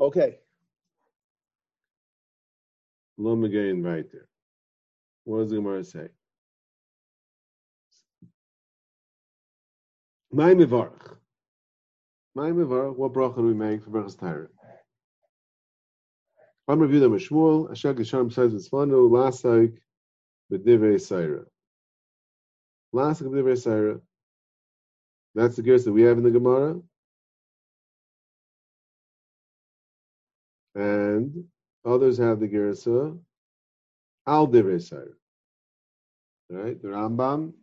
Okay. Lo right there. What does the Gemara say? My mivarach. My mivarach. What bracha do we make for brachas Torah? I'm them with Shmuel. Ashak Yisharim says it's fanu lasaik b'divrei Saira. Lasaik b'divrei Saira. That's the gears that we have in the Gemara. And others have the Gersa al divrei Saira. Right? The Rambam,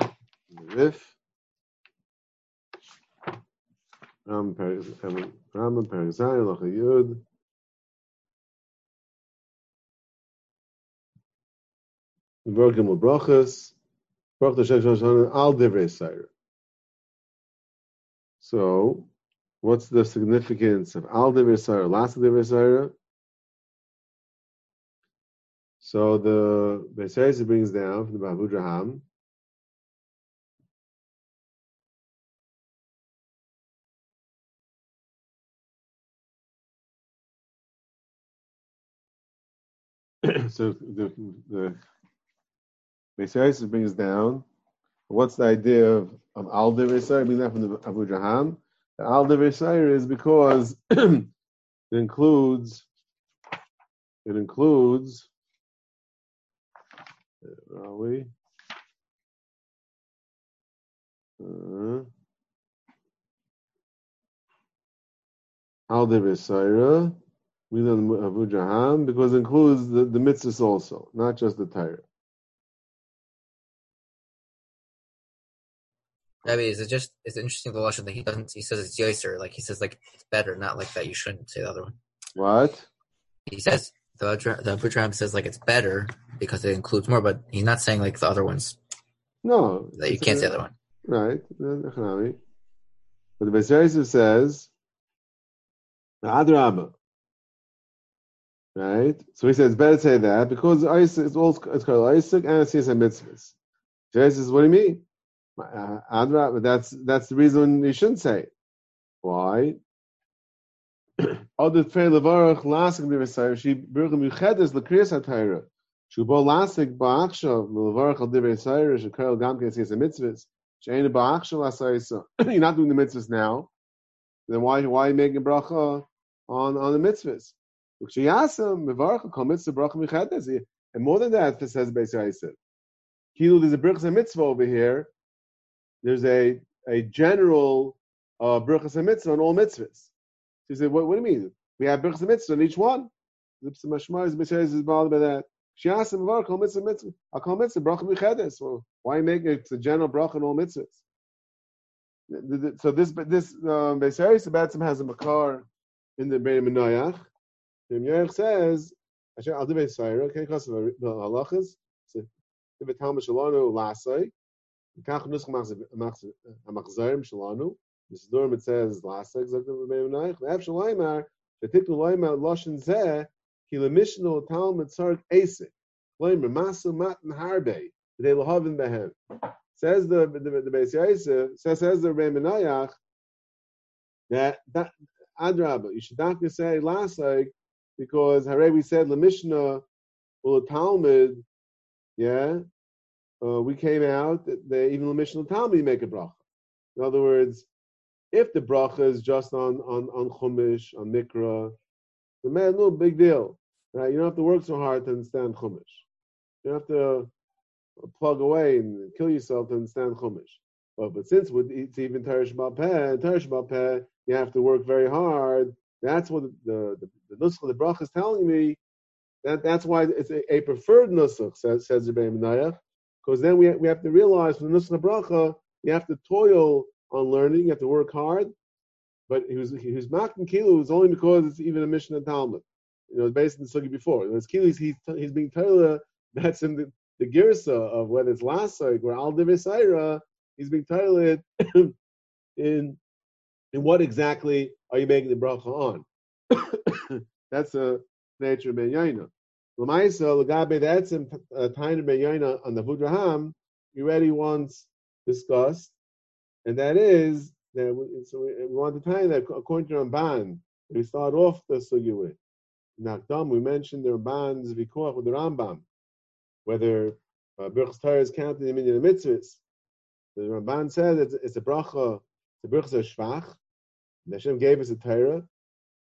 the Rif, Rambam Perizai, Lacha Yud, Working with brachas, brach the Shech al divrei Saira. So, what's the significance of al divrei Saira, last divrei Saira? So the Beis brings down from the Bahudraham so the the brings down what's the idea of of al devisayr? Brings that from the Abudraham. Al devisayr is because it includes it includes where are we? Uh, Al Devisayra, we learn Abudraham, because it includes the, the mitzvahs also, not just the Torah. I mean, is it just it's interesting the lesson that he doesn't he says it's yoser, like he says like it's better, not like that you shouldn't say the other one. What? He says the the Abudraham says like it's better because it includes more, but he's not saying like the other ones No. that you can't say the other one. Right. But the Beis says, the Adrabah. Right? So he says better say that because Isaac is also it's called Isaac and it's a mitzvahs. Jay says, what do you mean? Uh, that's that's the reason you shouldn't say it. Why? Other Tfei Levarach Lasik Divrei She Birchim Yuchedes L'Kriyas HaTayra. Shubo Lasik Ba'achshav Levarach Al Divrei Sayra Shekarel Gam Kes Yes Mitzvahs. She'ena Ba'achshav L'Asayisa. You're not doing the mitzvahs now. Then why why making bracha on on the mitzvahs? Ukshiyasam Mevarach Kol Mitzvah Bracha Yuchedes. And more than that, it says Yosef. Kilu, there's a Birchas Mitzvah over here. There's a a general uh, Birchas Mitzvah on all mitzvahs. She said, what, what do you mean? We have Birchas Mitzvah on each one. Is is bothered by that. She asked him, Kol Mitzvah Mitzvah. I call Mitzvah Bracha Michedes. Well, why make it a general bracha on all mitzvahs? So this this um, Beis Batzim has a makar in the Bein Menoyach. The Yoyach says, "Asher al Beis okay, because of the halachas, the Talmud Shalanu lasai, nusach machzarim Shalanu." This dorm it says the Bein Menoyach. The Av Shalaimar, the Tiknu Loima Loshin Zeh, ki lemishnu Talmud Tzarek Asik, Loimer Masu Matan Harbe, they lahavin behem. Says the the, the Beis Yosef, says says the Remenayach that that Adraba, you should not say last like because Hare we said the Mishnah or the Talmud, yeah, uh, we came out that they, even the Mishnah Talmud make a bracha. In other words, if the bracha is just on on on Chumash on Mikra, the man no big deal, right? You don't have to work so hard to understand Chumash. You don't have to plug away and kill yourself to understand Chumash. But, but since it's even Teresh Balpeh, Teresh you have to work very hard. That's what the the, the Nusach the Brach is telling me. That that's why it's a, a preferred Nusach, says says Rebbe Menayach, because then we we have to realize for the Nusach Bracha, you have to toil on learning, you have to work hard. But he was he was Makin Kilu is only because it's even a Mishnah Talmud. You know, based in the Sugi before. It's Kilu, he's he's being told that's in the the girsa of whether it's lasoik or al divisaira, he's being titled in in what exactly are you making the bracha on? That's the nature of ben yaina. Lamaisa lagabe that's in time ben yaina on the vudraham. You already once discussed, and that is that we, so we, we want to you that according to Ramban, we start off the sugya with. Nakdam, we mentioned the Ramban's vikuach with the Rambam, whether uh, Birchas Torah is counted in the mitzvahs. The Ramban says it's, it's a bracha, it's a Birchas Shvach. Hashem gave us a Torah,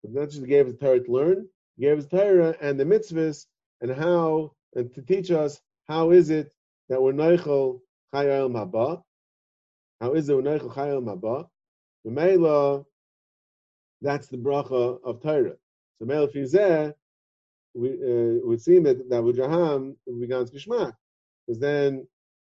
but not just gave us a Torah to learn, he gave us Torah and the mitzvahs and how, and to teach us how is it that we're Neichel Chayel Mabah. How is it we're Neichel Chayel Mabah? The Mela, that's the bracha of Torah. So Mela Fizeh, we uh, would seem that that Wujaham began Kishmak. Because then,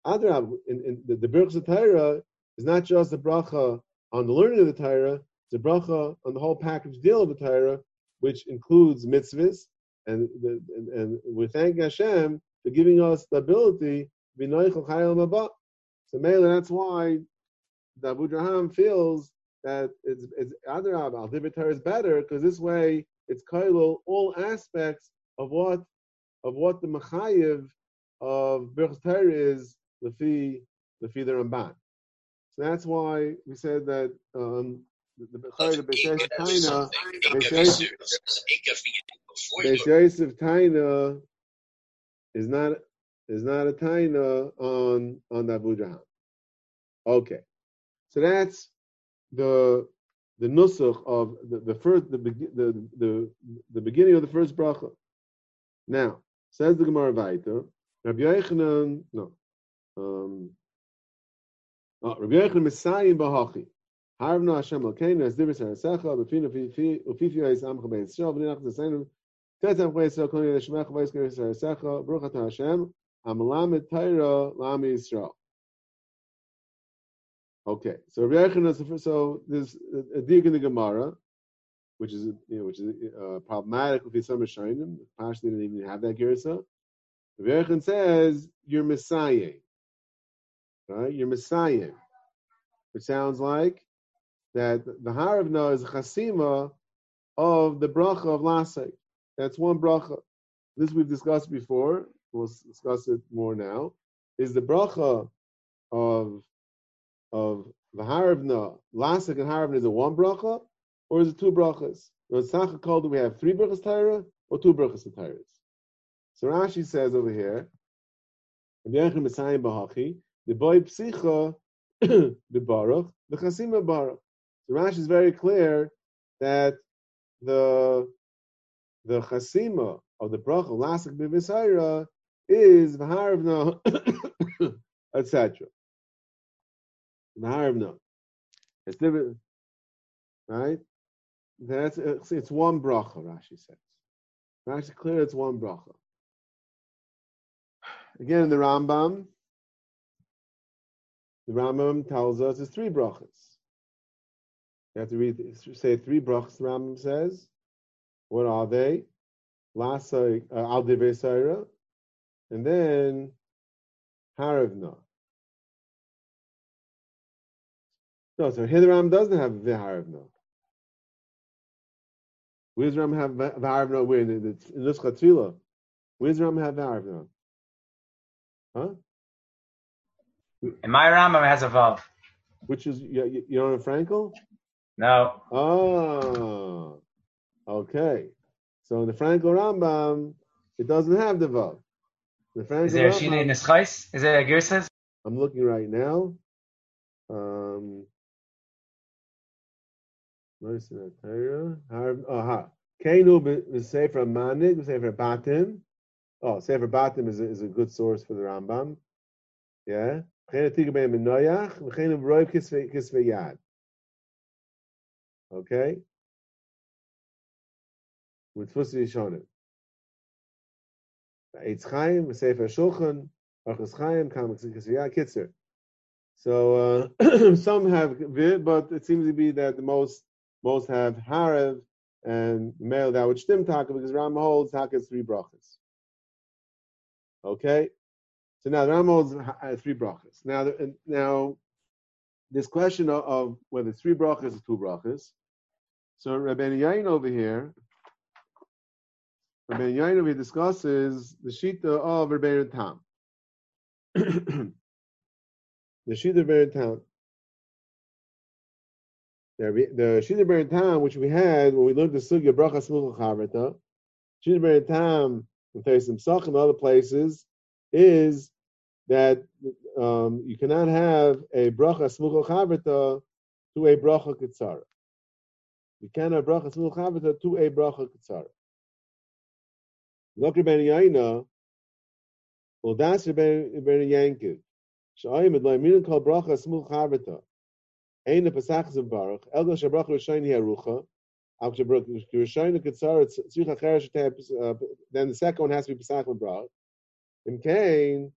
Adrab, in, in the, the Birchas of Torah is not just the bracha on the learning of the Torah, it's a bracha on the whole package deal of the Torah, which includes mitzvahs, and, and, and we thank Hashem for giving us the ability to be noichel chayil mabah. So Mela, that's why the Abudraham feels that it's it's Adarab al Torah is better because this way it's kailul all aspects of what of what the machayev of Birchas Torah is lefi lefi the Ramban. So that's why we said that um, the Bechayr, the Beishesh Taina, Beishesh Taina is not is not a Taina on on Abudraham. Okay, so that's the the nusach of the, the first the, the the the beginning of the first bracha. Now says the Gemara Vaita, Rabbi Yochanan no, um, oh, Rabbi Yochanan Messiah in Bahachi. Harvna Hashem Elkeinu as Dibris Harasecha Befina Ufifi Yis Amcha Yisrael V'ninach Zasenu Tetzam Baruch Hashem Amalamed Torah Lami Yisrael Okay, so Rabbi Yechon so there's a dig in the Gemara, which is you know which is uh, problematic with some Rishonim. Partially didn't even have that girsa. Rabbi Yechon says you're Messiah, right? You're Messiah, which sounds like that the Haravna is chasima of the bracha of Lasek. That's one bracha. This we've discussed before. We'll discuss it more now. Is the bracha of of the Haravna, Lasek and Haravna is it one bracha, or is it two brachas? Sacha called do we have three brachas Torah or two brachas Torah? So Rashi says over here, the boy psicha the baruch, the chasima baruch. The Rashi is very clear that the the chasima of the bracha lasik b'visaira is v'haravna, etc. V'haravna. It's different, right? That's it's, it's one bracha. Rashi says. Rashi clear it's one bracha. Again, in the Rambam, the Rambam tells us it's three brachas. You have to read, say three brachas. The Rambam says, what are they? Lasa uh, al Saira, and then Haravna. No, so here the Ram doesn't have Viharavna. Where does Ram have Viharavna? Where in the in this Chatzila? Where does Ram have Viharavna? Huh? In my Rambam has a vav. Which is you, you don't Frankel? No. Oh, okay. So in the Frankel Rambam, it doesn't have the vav. The Frankel is there a Shina in the Is there a Gerses? I'm looking right now. Um, where's the Torah? Aha. Kainu b'sefer manig b'sefer batim. Oh, sefer batim is a, is a good source for the Rambam. Yeah. V'chein Eitz Chaim, Sefer Shulchan, Chaim, Kitzer. So uh, some have vid, but it seems to be that the most most have harev and male that would stim taka because Ram holds taka three brachas. Okay, so now Ram holds uh, three brachas. Now, now this question of, of whether three brachas or two brachas. So Rabbi Yain over here, Rabbi Yain over here discusses the Shita of Rabbi Tam. the Shita of Rabbi Tam. The the Shina Ber Tam, which we had when we learned the Sugya Bracha Smucha Chavrata, Shina Ber Tam, in Taisim Sach and other places, is that um, you cannot have a bracha smucha chavrita to a bracha kitzara. You cannot have bracha smucha chavrita to a bracha kitzara. Dr. Ben Yaina, well, that's Ben Yankiv. Sha'ayim et lo'iminim kol bracha smucha chavrita. Ein a pesach zim baruch, elga shabracha rishayim hiarucha, al shabracha rishayim kitzara tzricha cheresh uh, then the second one has to be pesach l'brach. In Cain,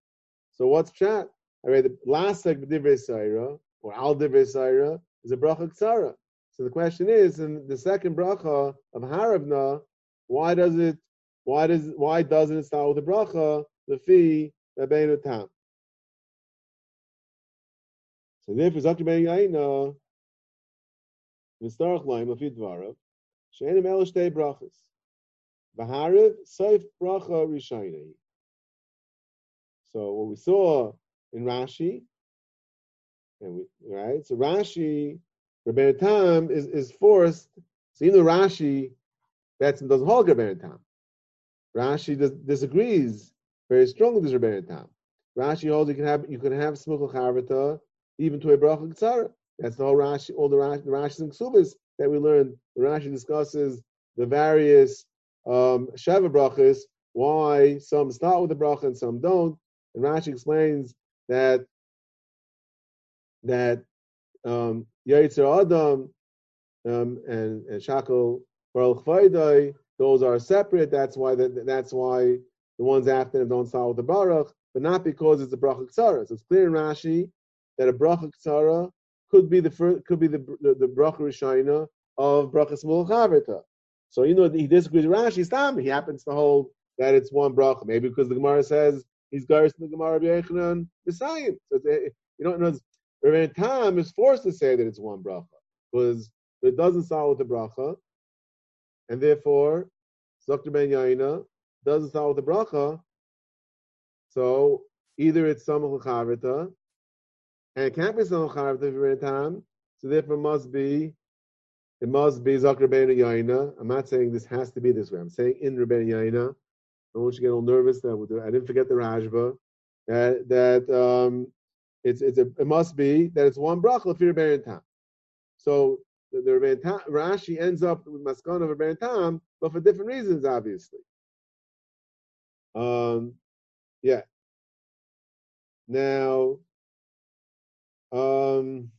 so what's pshat? I read the last segment divrei saira or al divrei saira is a bracha ksara. So the question is, in the second bracha of Haravna, why does it? Why does? Why doesn't it start with a bracha? The fee rabbeinu tam. So therefore, Zakir ben Yaina, Mistarach Laim Lafid Dvarav, Shein El Shtei Brachas, V'Harav Seif Bracha Rishaynehi. So what we saw in Rashi, and we, right? So Rashi, Rabbeinu Tam is, is forced. So even though Rashi that's doesn't hold Rabbeinu Tam, Rashi does, disagrees very strongly with Rabbeinu Tam. Rashi holds you can have you can have smuchel charvata even to a bracha ksara. That's the whole Rashi, all the Rashi, the Rashis and Ksubas that we learned. Rashi discusses the various um, Sheva brachas, why some start with the bracha and some don't. And Rashi explains that that um, Yaitzer Adam um, and, and Shakel Baruch Vaidai, those are separate. That's why the, that's why the ones after them don't start with the Baruch, but not because it's a bracha ksara. So it's clear in Rashi that a bracha ksara could be the first, could be the the, the bracha rishayna of bracha smul chavrita. So you know he disagrees with Rashi. Stam he happens to hold that it's one bracha. Maybe because the Gemara says he's gars in the Gemara of Yechanan Messiah. So eh, you don't know. Rabbi Tam is forced to say that it's one bracha because it doesn't start with the bracha, and therefore Dr. Ben Yaina doesn't start with the bracha. So either it's samach chavrita, and it can't be samach chavrita for Rabbi Tam. So therefore, it must be it must be Zakr Ben Yaina. I'm not saying this has to be this way. I'm saying in Rabbi Yaina. I want you to get all nervous that I didn't forget the Rashba. That that um, it's it's a, it must be that it's one bracha for Rebbe Tam. So the, the Rashi ends up with maskana of Rebbe Tam, but for different reasons, obviously. Um, yeah. Now, um,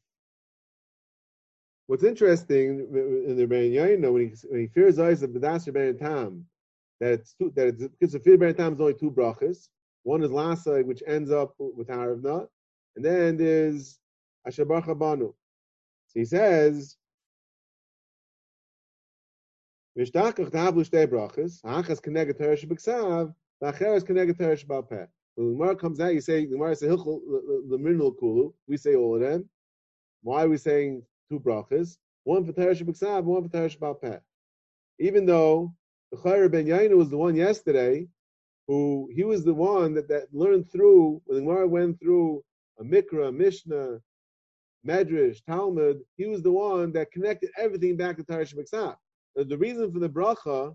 what's interesting in the Rebbe Yaina when he when he fears eyes of B'das Rebbe Tam that it's two, that it's because the fear Rebbe Tam is only two brachas. One is Lasa, which ends up with Haravna, and then there's Ashabar Chabanu. So he says, Vishtakach tavlu shtei brachas, hachas keneged teresh b'ksav, v'acheres keneged teresh b'alpeh. When the Gemara comes out, you say, the Gemara says, the mineral kulu, we say all of them. Why are we saying two brachas? One for teresh b'ksav, one for teresh b'alpeh. Even though the Chayr ben Yainu was the one yesterday, who he was the one that, that learned through, when the Gemara went through a Mikra, Mishnah, Medrash, Talmud, he was the one that connected everything back to Tarish Miksav. The reason for the bracha,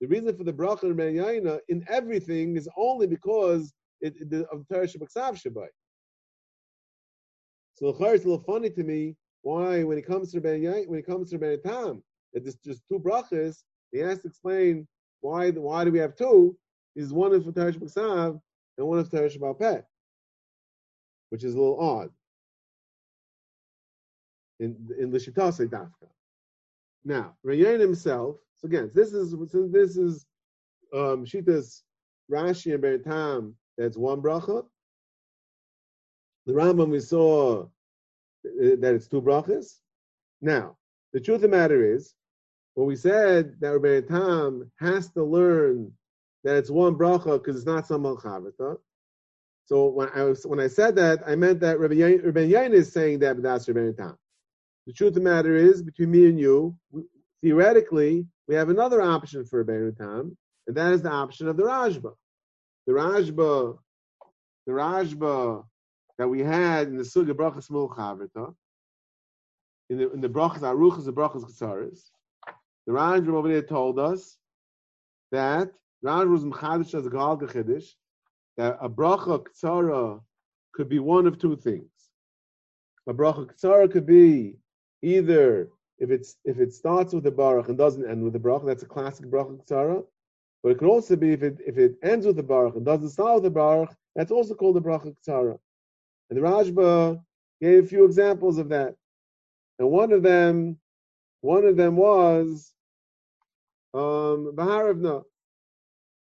the reason for the bracha in Yaina in everything is only because it, it, of the Tarish Miksav Shabbai. So the it's a little funny to me why when it comes to Ben Yain, when it comes to Ben Tam, that there's just two brachas, he has to explain why why do we have two? Is one is for Tarish Miksav and one is for Tarish Peh which is a little odd in in the Shitase Dafka. Now, Rayin himself, so again, this is since this is um Shitas Rashi and Beritam, that's one bracha. The Rambam we saw uh, that it's two brachas. Now, the truth of the matter is, when we said that Rabbi Tam has to learn that it's one bracha because it's not some chavita, so when I was when I said that, I meant that Rabbi Yain, is saying that, that's Rabbi Tam. The truth of the matter is, between me and you, we, theoretically, we have another option for Rabbi Tam, and that is the option of the Rashba. The Rashba, the Rashba that we had in the Suga Brachas Mul in the in the brachas aruchas, the brachas ketzaris. The Rambam over there told us that Rambam was mechadish as a gal that a bracha ketzara could be one of two things. A bracha ketzara could be either if it's if it starts with the baruch and doesn't end with the bracha, that's a classic bracha ketzara. But it could also be if it if it ends with the baruch and doesn't start with the baruch, that's also called a bracha ketzara. And the Rashba gave a few examples of that. And one of them, one of them was um Baharavna.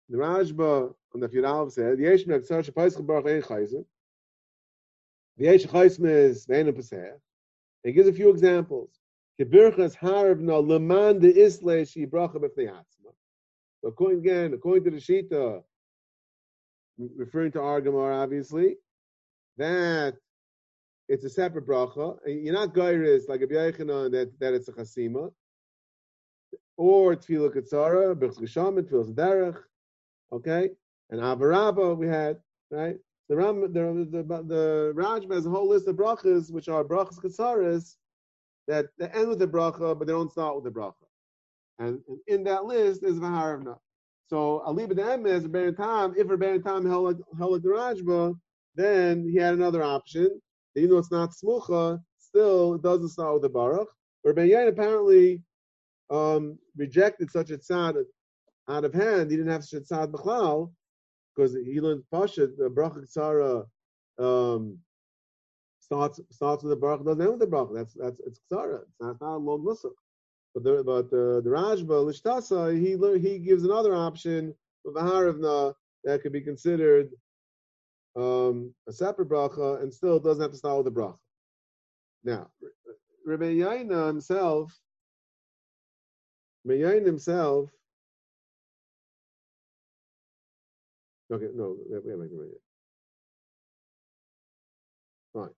The Rashba on the Yudalav said, Yesh me aktsar shapais baruch ein chayzim. The Yesh chayzim is ve'enu pesach. He gives a few examples. So according again, according to the Shita, referring to Argamar, obviously, that it's a separate bracha. You're not gairis like a Yochanan that, that it's a chasima. Or tefillah ketzara, birchs geshamin, tefillah derech, okay? And avaraba we had, right? The Ram, the the, the, Rashba has a whole list of brachas, which are brachas ketzaras, that they end with the bracha, but they don't start with the bracha. And, and in that list is Vaharavna. So Aliba the Emes, Rebbein Tam, if Rebbein Tam held like the Rashba, then he had another option. Even though it's not smucha, still it doesn't start with the baruch. Rebbein Yain apparently um, rejected such a tzad out of hand. He didn't have such a tzad b'chlal because he learned pasha the bracha tzara um, starts starts with the baruch, doesn't end with the baruch. That's that's it's tzara. It's not, it's not a long nusach. But the but the, the Rashba Lishtasa he he gives another option of Vaharavna that could be considered um, a separate bracha and still doesn't have to start with the bracha. Now, Rabbi Yaina himself, Rabbi Yaina himself. Okay, no, we haven't made it. Fine.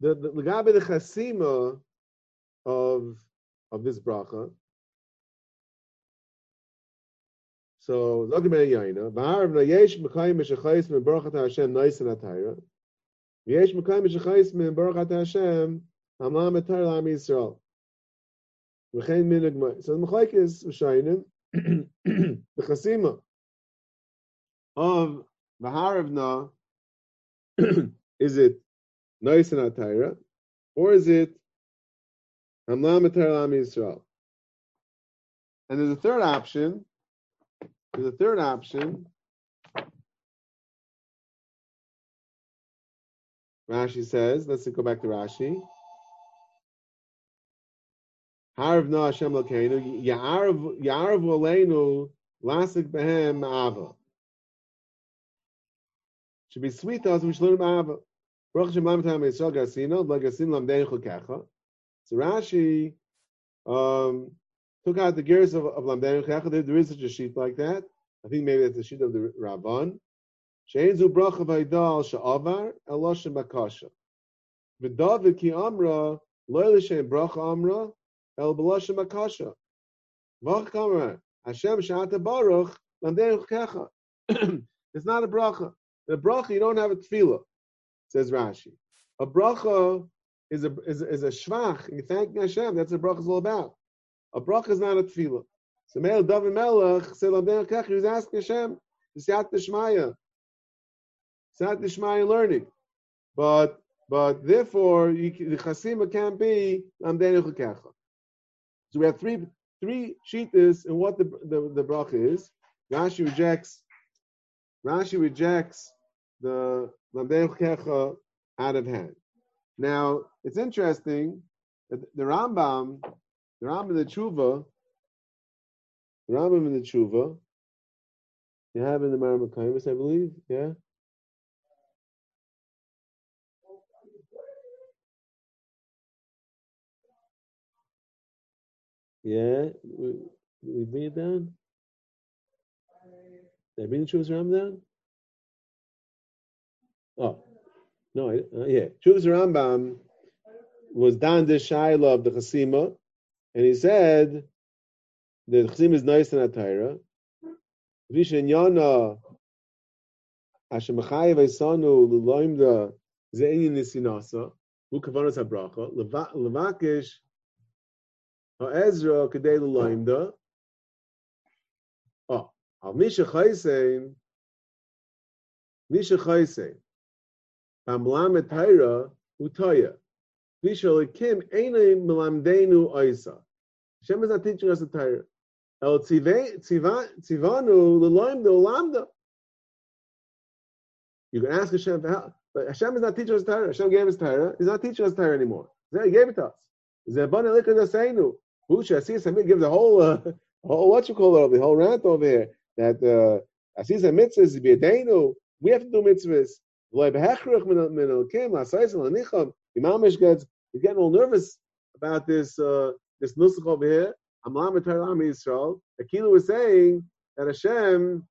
The the Lagabe the Chasima of of this bracha. So Zogim Ben Yaina, V'harav na yesh mekayim meshachayis min baruch ata Hashem nice and atayra. Yesh mekayim meshachayis min baruch ata Hashem hamam atayra l'am Yisrael. V'chein min agmai. So the mechayik is Shainim, the chasima of V'harav na, is it nice and atayra, or is it hamam atayra Yisrael? And there's a third option, there's a third option. Rashi says, let's go back to Rashi. Harav no Hashem Lokeinu, Ya'arav Aleinu, Lasik Behem Ava. Should be sweet to us, we should learn Ava. Baruch Hashem Lam Tam Yisrael Garsino, Lagasin Lam Dein. So Rashi, um, took out the gears of, of Lamdan Checha. There, there is such a sheet like that. I think maybe it's a sheet of the Rabban. She'enzu bracha v'aydal she'avar eloshem makasha. V'david ki amra lo l'shem bracha amra el b'loshem makasha. V'ach kamra Hashem she'ata baruch Lamdan Checha. It's not a bracha. The bracha you don't have a tefillah, says Rashi. A bracha is a is, a- is a shvach. You thank Hashem. That's what bracha is all about. A bracha is not a tefillah. So Meil David Melech said he was asking Hashem, Siyat Dishmaya. Siyat Dishmaya learning. But but therefore you, the Chasima can't be Lamdan Kecha. So we have three three shitas in what the the, the bracha is. Rashi rejects Rashi rejects the Lamdan Kecha out of hand. Now it's interesting that the Rambam, the Rambam in the Tshuva, the Rambam in the Tshuva, you have in the Maramakamis, I believe, yeah. Yeah, we, we bring it down. Did I bring the Chuvas Rambam down? Oh, no, uh, yeah. Chuvas Rambam was down the Shaila of the Chasima, and he said the Chasima is nice and Atayra. Vishen Yana Hashem Chayev Eisanu L'loimda Ze'inin Nisinasa. Who kavanas habracha? Leva- Levakish ha'ezra kedei l'loimda. Oh, al misha. Bamlamet Torah utoya. Misha likim einay melamdenu oisa. Hashem is not teaching us the Torah. El tzivanu l'loimda ulamda. You can ask Hashem for help. But Hashem is not teaching us Torah. Hashem gave us Torah. He's not teaching us Torah anymore. He gave it to us. Zebana likar daseinu. Busha Asis Hamid gives a whole, uh, whole what you call it, the whole rant over here that uh, Asis mitzvahs is biyadenu. We have to do mitzvahs. Gets he's getting all nervous about this uh, this nusach over here. Amlam Torah Yisrael. Akilu was saying that Hashem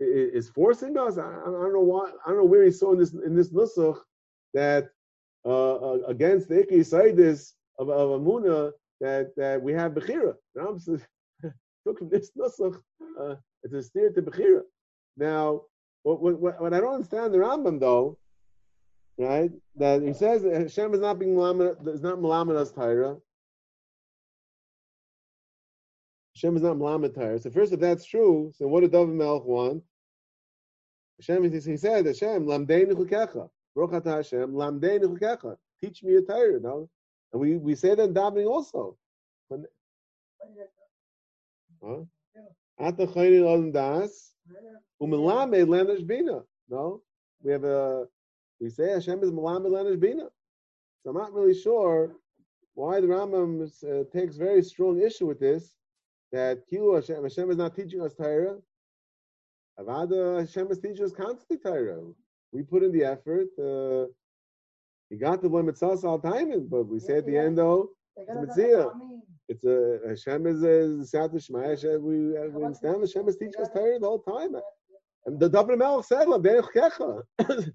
is forcing us. I, I don't know why. I don't know where he saw in this in this nusach that uh, uh, against the Ikki Saidis of, of Amuna that that we have Bechira. Took this nusach uh, it's a steer to Bechira. Now, what, what, what I don't understand the Rambam though, right? That he says that Hashem is not being malamed, is not malamed as Tyra. Hashem is not malamed Tyra. So first, if that's true, so what did David Melch want? Hashem, is he said, Hashem, lamdeinu chukecha. Baruch Hashem, lamdeinu chukecha. Teach me a Torah, no? And we, we say that in davening also. Huh? Ata chaynin odem das, umelame lenesh bina. No? We have a, we say Hashem is melame lenesh bina. So I'm not really sure why the Rambam uh, takes very strong issue with this, that Kilu Hashem, Hashem is not teaching us Torah. Avada Hashem is teaching us constantly Torah. We put in the effort. Uh, he got the limit sauce all time, but we say at the end though, it's mitzvah. It's a Hashem is a Shema. Hashem, we, uh, we understand Hashem is teaching us Torah the whole time. And the David Melech said.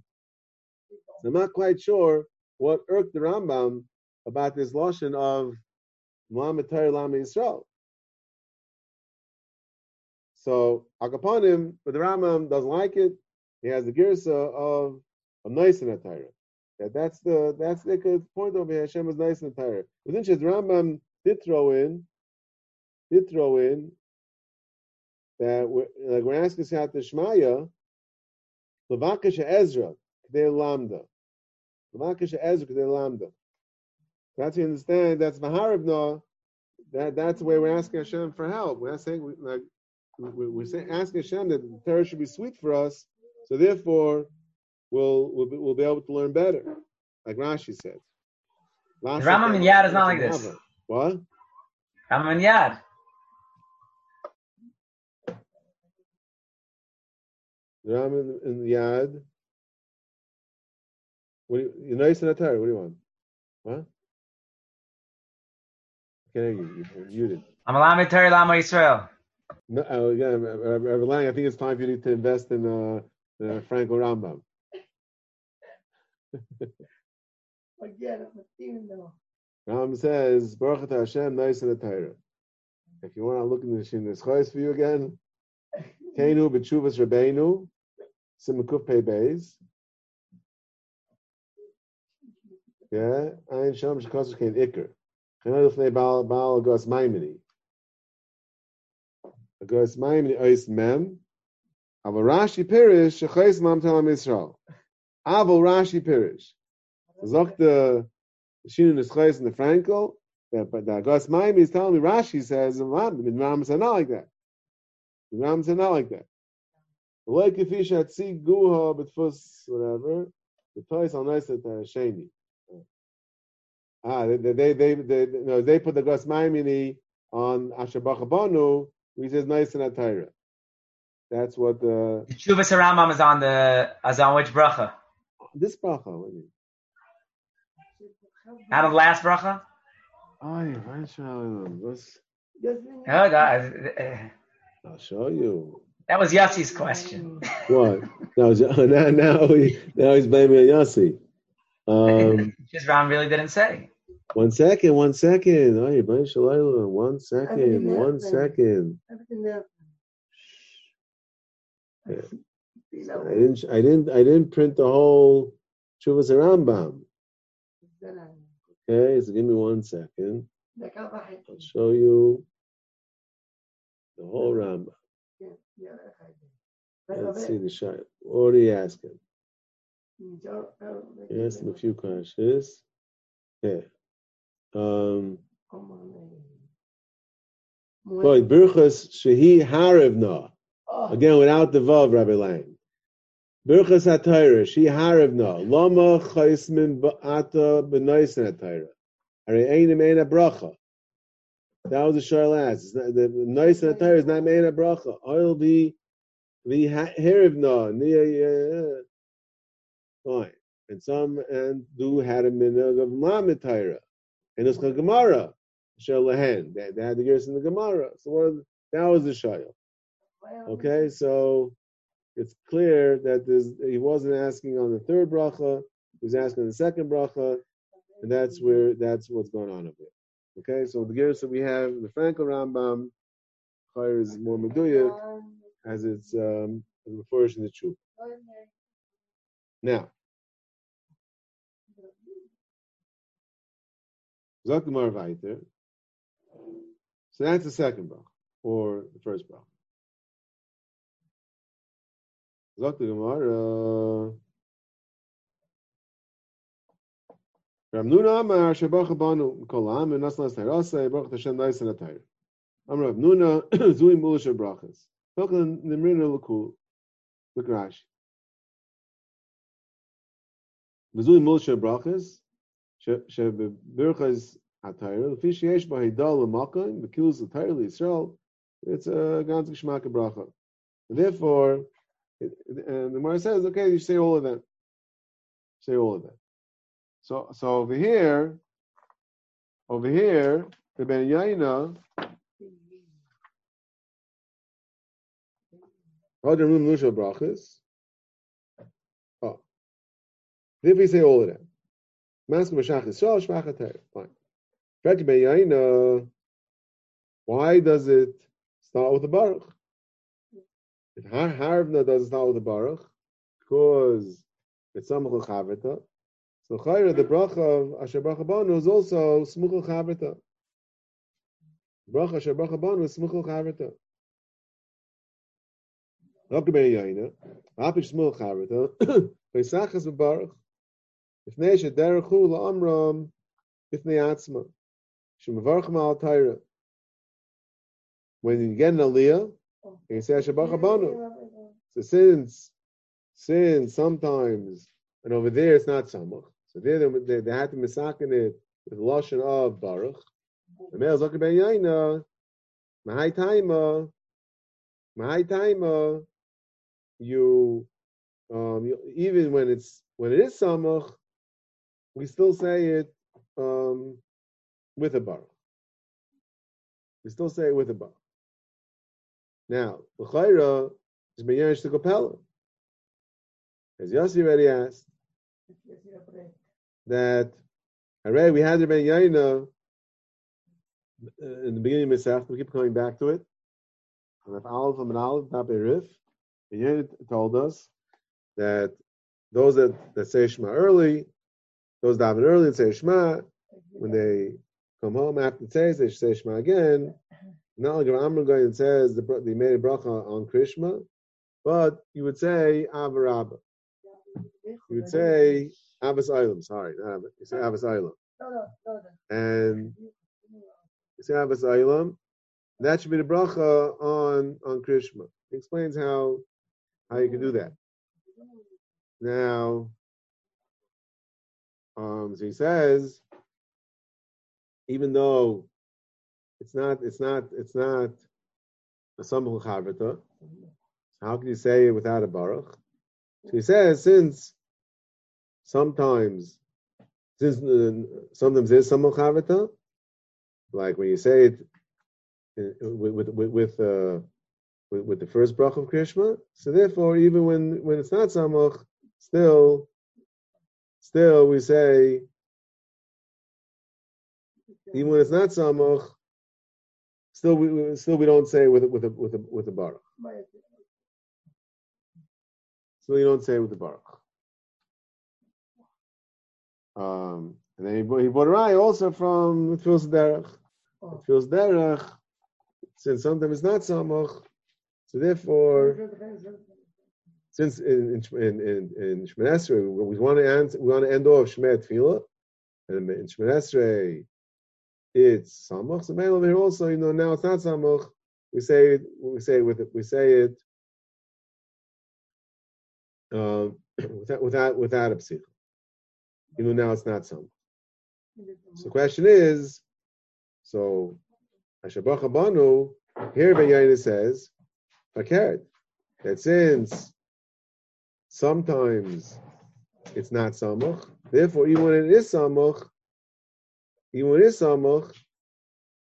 I'm not quite sure what irked the Rambam about this lotion of Muhammad Torah Lama Yisrael. So Akapanim, but the Rambam doesn't like it. He has the girsa of a nice in a Torah. That that's the that's the point over here. Hashem is nice in the Torah. But then the Rambam did throw in, did throw in that we're, like we're asking Siyat Shmaya, Lavakish Ezra, Kdei Lambda. Lavakish Ezra, Kdei Lambda. That's you understand. That's Maharibna. That that's the way we're asking Hashem for help. We're saying we, like we- we're saying, asking Hashem that the Torah should be sweet for us, so therefore we'll we'll be, we'll be able to learn better, like Rashi said. Rashi Rambam in Yad is not like this. What? I'm in Yad. The Ram in, in the Yad. What do you, you're nice and the Torah. What do you want? What? Can't hear you. You're muted. I'm a Lamed Torah Lama Yisrael. No, uh, again, Rabbi Lang, I think it's time for you to invest in uh, the Frankel Rambam. Ram says, Baruch Hashem, nice the Torah. If you want to look in the Shin, Chayes for you again. Keinu b'tshuvas Rabbeinu, Simakuf Pei Beis. Yeah, Ein Sham Shekosach Kein Iker. Chanel Lefnei Baal Baal Agos Maimini. Agos Maimini Ois Mem. Aval Rashi Pirish Shechayes Mam Talam Yisrael. Aval Rashi Pirish. Zocht the Shin is Chayes in the Frankel. That, but the Agos Maimini is telling me Rashi says the Ram, the Ram said not like that. The Ram said not like that. Like if you should see Guha Betfus whatever. The toys are nice at the Sheni. Ah, they they they they, they, no, they put the Gas Maimini on Asher Bachabanu, he says nice in Atira. That's what the The Chuvas Rambam is on the is on which bracha? this bracha. What do you Out of the last bracha? Ay, why shall I- what's- Oh, God. I'll show you. That was Yossi's question. What? Now, now, now, he, now he's blaming Yossi. Um, Just Ram really didn't say. one second, one second. Oh, you blame Shalayla. One second, Everything one happened. second. Everything there. Yeah. I didn't, I didn't, I didn't print the whole Chuvas Rambam. Okay, so give me one second. I'll show you the whole Rambam. Let's see the shot. What are you asking? You asked him a few questions. Yeah. Um, well, Birchas Shehi Harivna. Again, without the Vav, Rabbi Lang. Birchas HaTorah, She Harivna. Lama Chaismin Ba'ata B'Noisen HaTorah. Are Einim Eina Bracha. That was the shar not, the Noisen HaTorah is not Eina Bracha. Oil be the Harivna. Fine. And some and do had a minhag of Lamed Torah. And it's called Gemara. Shalahen. They, they had the gears in the Gemara. So what, that was the shayl. Okay, so it's clear that he wasn't asking on the third bracha, he was asking on the second bracha, and that's where that's what's going on over here. Okay, so the gears that we have, the Frankel Rambam, Chayr is more Meduyak, as it's um, refers in the truth. Now, Zok Gemara weiter. So that's the second brach, or the first brach. Zot the Gemara. Ramnuna Amar Shabach Banu Kolam and Naslas Terasa Baruch Hashem Nice and Atayr. Amar Ramnuna Zui Mulish Brachas. Tokan Nimrina Lakul. Look Rashi. Mulish Brachas. Shebbirchas Atayr. Lefi Sheesh Bahidal Lamakim. Bekilus Atayr Yisrael. It's a ganz Geschmack Bracha. Therefore, and the Gemara says, okay, you say all of them. Say all of them. So, so over here, over here, the Ben Yaina, Roger Mum. Oh. If we say all of them. Mask Mashach Yisrael, Shmach Fine. Why does it start with the Baruch? If Har Harvna does not the Baruch, because it's Samachul Chavrita, so Chayra, the bracha of Asher Bracha Banu is also Smuchul Chavrita. Bracha Asher Bracha Banu is Smuchul Chavrita. Not Gemei Yaina, Apish Smuchul Chavrita, Pesachas Baruch, Ifnei Shederechu La'amram, if Atzma, Shemavarchma Al Taira. When you get an Aliyah, you say Shabbat Abanu. So since, since sometimes, and over there it's not Samach, so there they, they, had to misakin it with the lashon of Baruch. The male Zakir Ben Yaina, Mahai Taima, Mahai Taima, you, um, you, even when it's when it is Samach, we still say it um, with a baruch. We still say it with a baruch. Now, the chayra is beyesh to kapella. As Yossi already asked, that already we had the Ben Yaina uh, in the beginning of Mesach, we keep coming back to it. And if Aleph and Aleph, not Berif, Yaina told us that those that, that say Shema early, those that daven early and say Shema. When they come home after the they say Shema again. Not like Amr going says the, they made a bracha on Krishma, but you would say Avarabba. You would say Abbas Ilam, sorry, not Abbas. You say Abbas Ilam. And you say Abbas Ilam. That should be the bracha on, on Krishma. He explains how how you can do that. Now, um, so he says, even though it's not, it's not, it's not how can you say it without a baruch? So he says, since sometimes, since uh, sometimes there's samul chavita, like when you say it with with with uh, with, the first brach of Krishma, so therefore, even when when it's not samach, still Still, we say, even when it's not samach, still we still we don't say with with a with a with a baruch. Still, you don't say with the baruch. Um, And then he brought, he brought a raya also from Tfilas Derech. Tfilas Derech, since sometimes it's not Samach, so therefore, since in in in in, in Esrei, we want to end we want to end off Shemeh Tefillah, and in Shemoneh Esrei, it's Samach. So over here also, you know, now it's not Samach. We say it, we say it with it, we say it um, without without without a psich. You know, now it's not Samach. So the question is, so Hashabach Abanu, here Beyaina says, Fakert, that since sometimes it's not Samach, therefore even when it is Samach, even when it is Samach,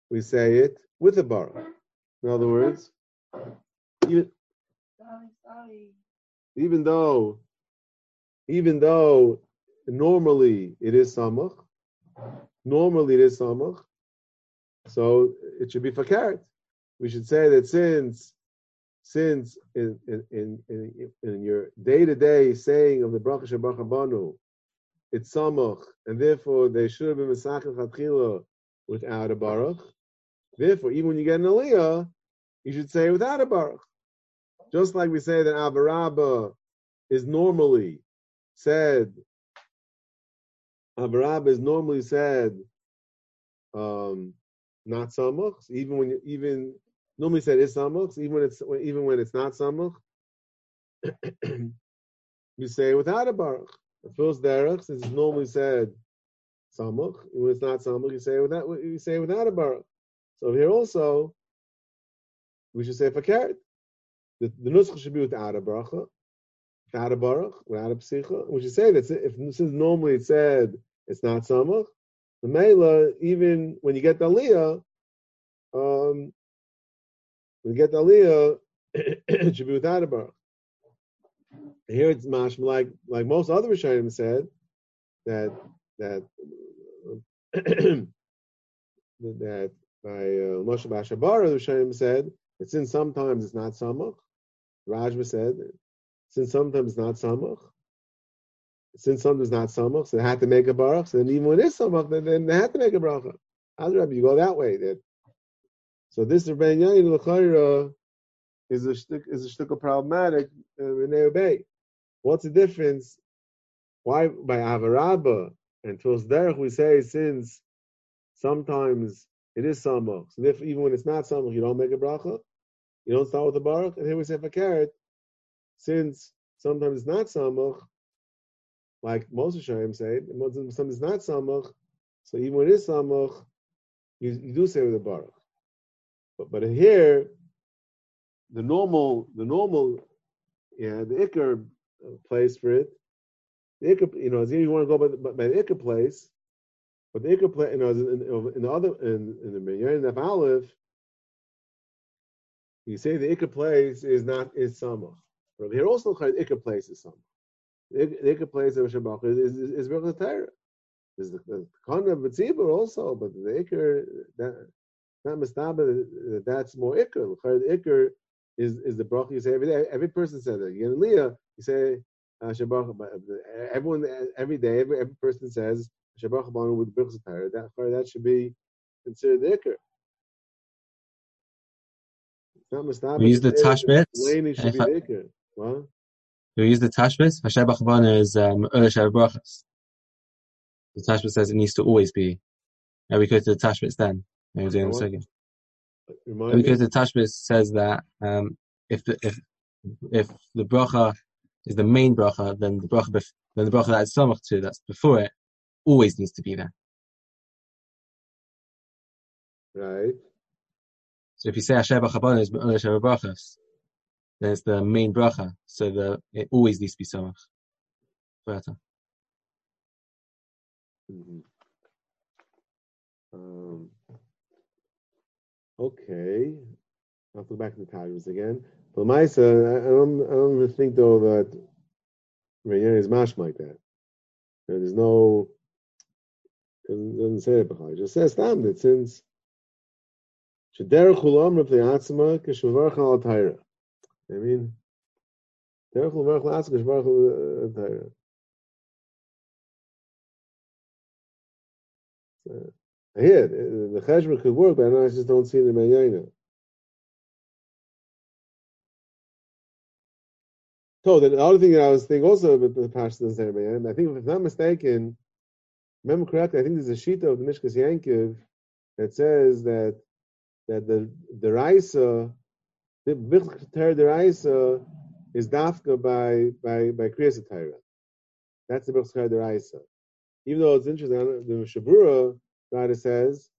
we say it with a bar. In other words, even, even though, even though normally it is Samach, normally it is Samach, so it should be Fakert. We should say that since since in in in, in, your day to day saying of the bracha shabach habanu, it's samach, and therefore they should have been mesachel chatchila without a baruch. Therefore, even when you get an aliyah, you should say without a baruch. Just like we say that abarabba is normally said, abarabba is normally said, um, not samach. Even when you, even normally said is samach, even when it's even when it's not samach, you say without a baruch. The first derech, it's normally said samach, when it's not samach, you say without you say without a baruch. So here also, we should say fakert. The, the nusach should be without a bracha, without a baruch, without a psicha. We should say that if since normally it said it's not samach, the mela even when you get the aliyah, um, when you get the aliyah, it should be without a baruch. Here it's mashma like like most other Rishonim said that that that by uh, Moshe Bashabara the Rishonim said that since sometimes it's not samach, Rajma said since sometimes it's not samach, since sometimes it's not samach, so they had to make a baruch. So then even when it's samach, then, then they had to make a bracha. Azrab, you go that way. That so this Rebbein Yain L'chayra is a is a problematic uh, in Bay. What's the difference? Why by Avarabba and Tos Derech we say since sometimes it is samach, so if even when it's not samach, you don't make a bracha, you don't start with the baruch, and here we say fakert, since sometimes it's not samach, like most Rishonim say, sometimes it's not samach, so even when it is samach, you, you do say with the baruch. But but here, the normal the normal yeah the ikr place for it. The ikr, you know, as you want to go by the, by the ikr place, but the ikr place, you know, in, in the other in, in the Minyan of Aleph, you say the ikr place is not is samach. But here also the ikr place is samach. The ikr place of Shabbat is is, is, is Torah. There's the, the Kana of Tzibur also, but the ikr that not mistaba that that's more ikr. The ikr is is the bracha you say every day. Every person says that. Get Leah, you say uh, Shabbat. Everyone every day, every every person says Shabbat Banu with Torah. That that should be considered the ikr. It's not mistaba. We use the tashbit. Laney should be the ikr. What? We use the tashbit. Hashabach Bana is um, brachas. The tashbit says it needs to always be. And we go to the tashbits then. We'll do it in a second. Because the Tashbis says that um, if the if if the bracha is the main bracha, then the bracha bef- then the bracha that is samach to that's before it always needs to be there. Right. So if you say Asher B'chabon is Asher brachas, then it's the main bracha. So the it always needs to be samach. Further. Mhm. Um, okay, I'll go back to the Tigers again. But Maisa, I, don't, I don't even think though that Rainier is mash like that. There's no, doesn't, doesn't say it behind. Just says tam that since Shederech Hulam Rav Le'atzma Keshvavarch Al Taira. I mean, Derech Rav Le'atzma Keshvavarch Al Taira. The cheshbon could work, but I, just don't see it in So the other thing that I was thinking also about the Pashas say in I think if I'm not mistaken, remember correctly, I think there's a sheet of the Mishkas Yankiv that says that that the the Raisa, the Bichter the Raisa is dafka by by by Kriyas. That's the Bichter the Raisa. Even though it's interesting, the Shabura writer says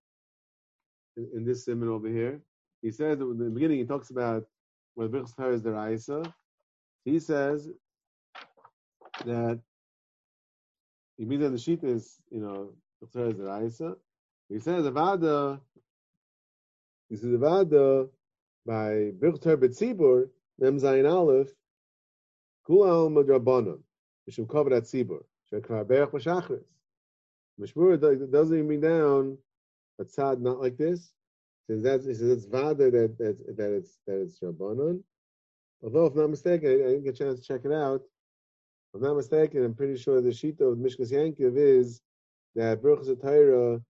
in, in this simon over here, he says that in the beginning he talks about what Bichter is the Raisa. He says that he means that the sheet is, you know, is the Raisa. He says Avada, he says Avada by Bichter Betzibur, Mem Zayin Aleph, Kul Al Madrabanon, Mishum Kovad Atzibur, Shekar Berach B'Shachris. Mishmur doesn't even bring down a tzad not like this. Says that's he says it's vada that that that it's that it's rabbanon. Although if not mistaken, I, I didn't get a chance to check it out. If I'm not mistaken, I'm pretty sure the shita of Mishkas Yankiv is that Berachas Atayra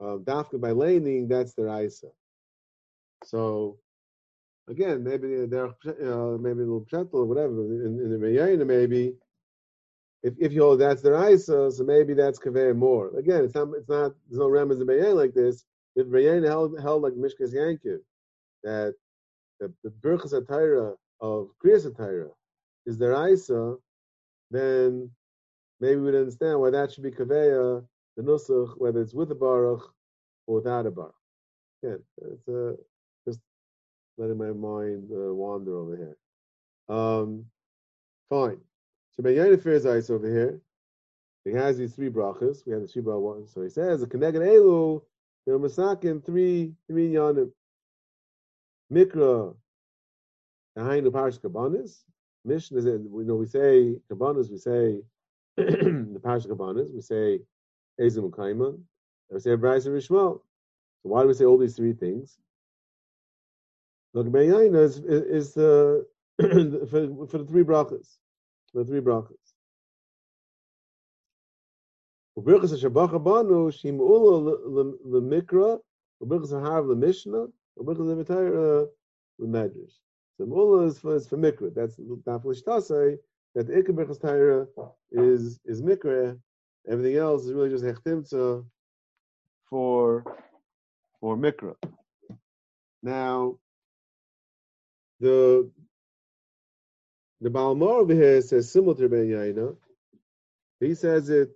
um, dafka by laning that's the Raisa. So again, maybe they're uh, maybe a little pshatel or whatever. In, in the Meyayna, maybe if, if you hold that's the Raisa, so maybe that's Kaveh more. Again, it's not it's not there's no remez in Meyayna like this. If Meyayna held held like Mishkas Yankiv, that the, the Atayra of Kriyas Atayra is the Raisa, then maybe we'd understand why that should be Kaveya, the Nusach, whether it's with a Baruch or without a Baruch. Again, it's uh, just letting my mind uh, wander over here. Um, fine. So Benyamin Fears Ice over here. He has these three brachas. We have the three brachas. So he says, the Keneged Elu, they're masakin three, three yanim. Mikra, Hainu Parish Kabbanis. Mishnah is, we know we say Kabbanis, we say the Parish Kabbanis, we say Ezim Kaiman, we say and Rishmal. So why do we say all these three things? Look, Beyaina is, is, the for, for the three brachas, the three brachas. Uberchas Shabbat Banu Shim Ula Lemikra, Uberchas Harav Lemishnah, Uberchas Lemitayra uh, Lemedrash. So Mula is for, is for Mikra. That's Daflish Tasai, that the Ikar Taira is, is Mikra. Everything else is really just Hechtimtza for, for Mikra. Now, the the Balmar over here says similar to Ben Yaina. He says it.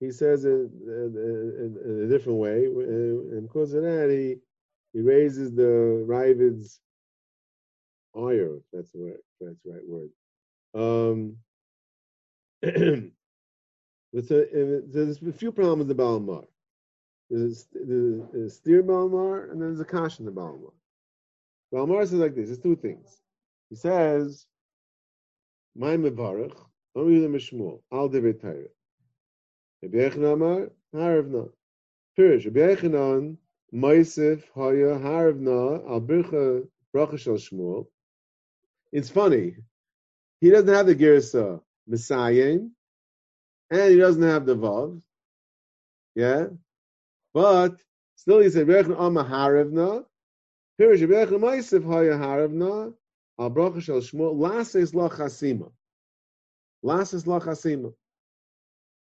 He says it in, in, in a different way, uh, and because of that, he he raises the Ravid's ire. That's the word. That's the right word. Um, with a, there's a few problems with the Balmar. There's, a steer Balmar, and then there's a kash in the Balmar. Balmar says like this: there's two things. He says, "My mevarach, only the mishmul al devet Torah." Rabbi Yechanan Amar Haravna. Pirish Rabbi Yechanan Moisef Haya Haravna Al Bircha Bracha Shel Shmuel. It's funny. He doesn't have the Girsa Messiah, and he doesn't have the Vav. Yeah, but still he said Rabbi Yechanan Amar Haravna. Pirish Rabbi Yechanan Moisef Haya Haravna Al Bracha Shel Shmuel. Lases Lo Chasima. Lases.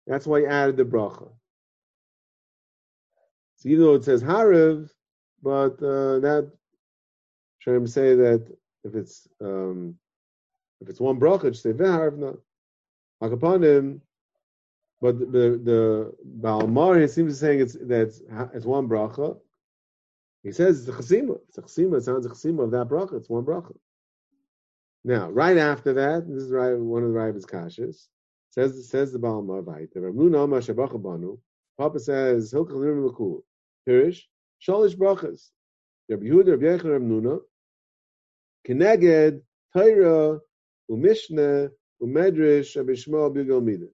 That's why he added the bracha. So even though it says hariv, but uh, that to say that if it's um, if it's one bracha, just say v'hariv not. Hakapanim, but the the, Balmar he seems to saying it's that's it's one bracha. He says it's a chasima. It's a chasima. It sounds a chasima of that bracha. It's one bracha. Now, right after that, this is right one of the Rabbis kashas. Says says the Baal Marvite. The Ramuna Amar Shabach Banu. Papa says Hilchach Lirim Lakul. Pirish Shalish Brachas. Rabbi Yehuda Rabbi Yechon Rabbi Nuna. Keneged Torah Umishna Umedrash Rabbi Shmuel Bigel Midas.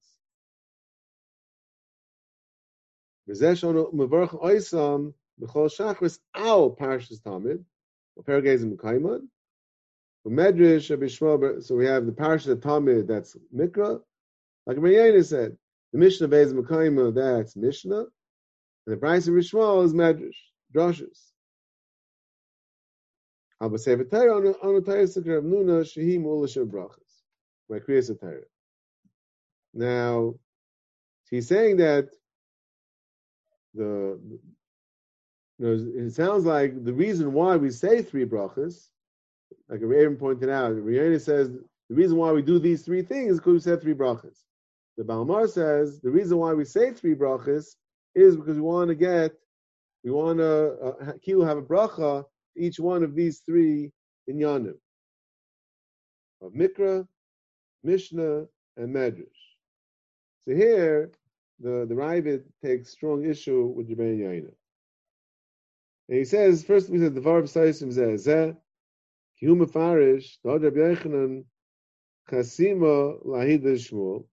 Shono Mevarch Oisam B'chol Shachris Al Parashas Tamid. Peragezim Kaiman. Umedrash Rabbi Shmuel. So we have the Parashas Tamid. That's Mikra. Like Mayana said, the Mishnah Beis Mekayima, that's Mishnah. And the price of Rishmal is Medrash, drushes. Aber Sefer Torah on the Torah Sikra of Nuna Shehi Mulish Brachas. My Kriyas Torah. Now, he's saying that the you know, it sounds like the reason why we say three brachas, like Aaron pointed out, Rihanna says the reason why we do these three things is because we said three brachas. The Balmar says the reason why we say three brachas is because we want to get, we want to uh, have a bracha each one of these three inyanim of Mikra, Mishnah, and Medrash. So here, the the Ravid takes strong issue with Rebbeinu Yaina. And he says, first we said the Varv Saisim Zeh, Kihu Mefarish, Dod Rabbi Yechanan, Chasima Lahid Shmuel,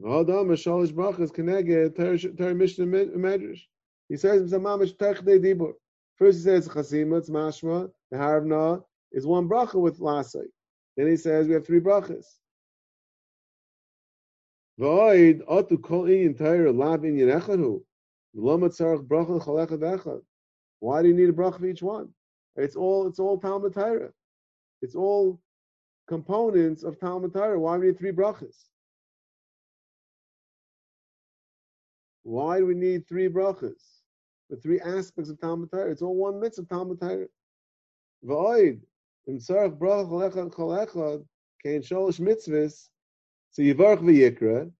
V'hodam Shalish Brachas Keneged Ter Mishnah Medrash. He says, Mamish Techdei Dibur. First he says Chasima, it's Mashma, the Haravna is one bracha with Lasai. Then he says we have three brachas. V'oid kol inyan lav inyan echadu. Bracha echad. Why do you need a bracha for each one? It's all it's all Talmud Torah. It's all components of Talmud Torah. Why do we need three brachas? Why do we need three brachas? The three aspects of Talmud Torah. It's all one mitzvah of Talmud Torah. V'oid im tzarech bracha kol echad kol echad kein sholosh mitzvahs so yivarch v'yikra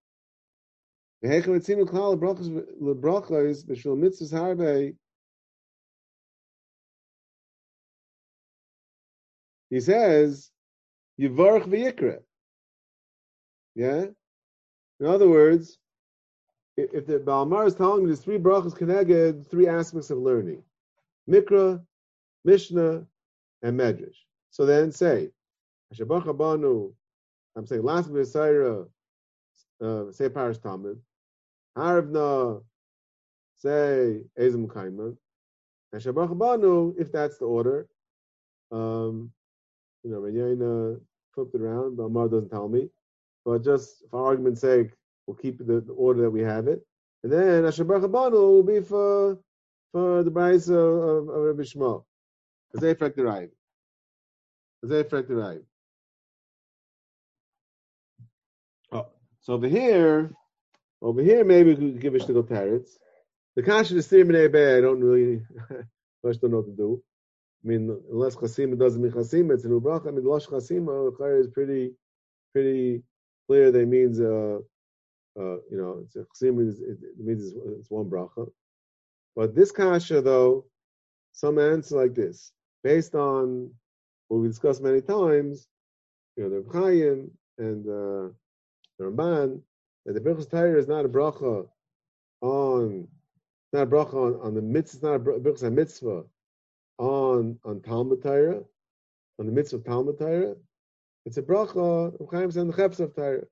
v'hechem etzinu klal lebrachas b'shul mitzvahs harbei He says, Yivarch v'yikra. Yeah? In other words, if the Balmar is telling me there's three brachas connected, three aspects of learning. Mikra, Mishnah, and Medrash. So then say, Abanu, I'm saying last week Saira, uh, say Parish Talmud, Harvna, say Ezim Kaiman, and if that's the order, um, you know, Renyana flipped it around, but Amar doesn't tell me. But just for argument's sake, we'll keep the, the order that we have it. And then Asher Baruch will be for for the price of, of, of Rabbi Shmuel. Because they affect the right. Because they affect the right. Oh, so over here, over here, maybe we could give a shtickle teretz. The kasha is three minute I don't really, much don't know what to do. I mean, unless chasima doesn't mean chasima, it's an ubracha. I mean, losh chasima is pretty, pretty clear that means, uh, uh, you know, it's a means it, it means it's, one bracha. But this kasha, though, some answer like this, based on what we discussed many times, you know, the Chaim and uh, the Ramban, that the Birchas Torah is not a bracha on, not a bracha on, on the mitzvah, it's not a Birchas mitzvah on on Talmud Torah, on the mitzvah of Talmud Torah, it's a bracha of Chaim and the Chefs of Torah.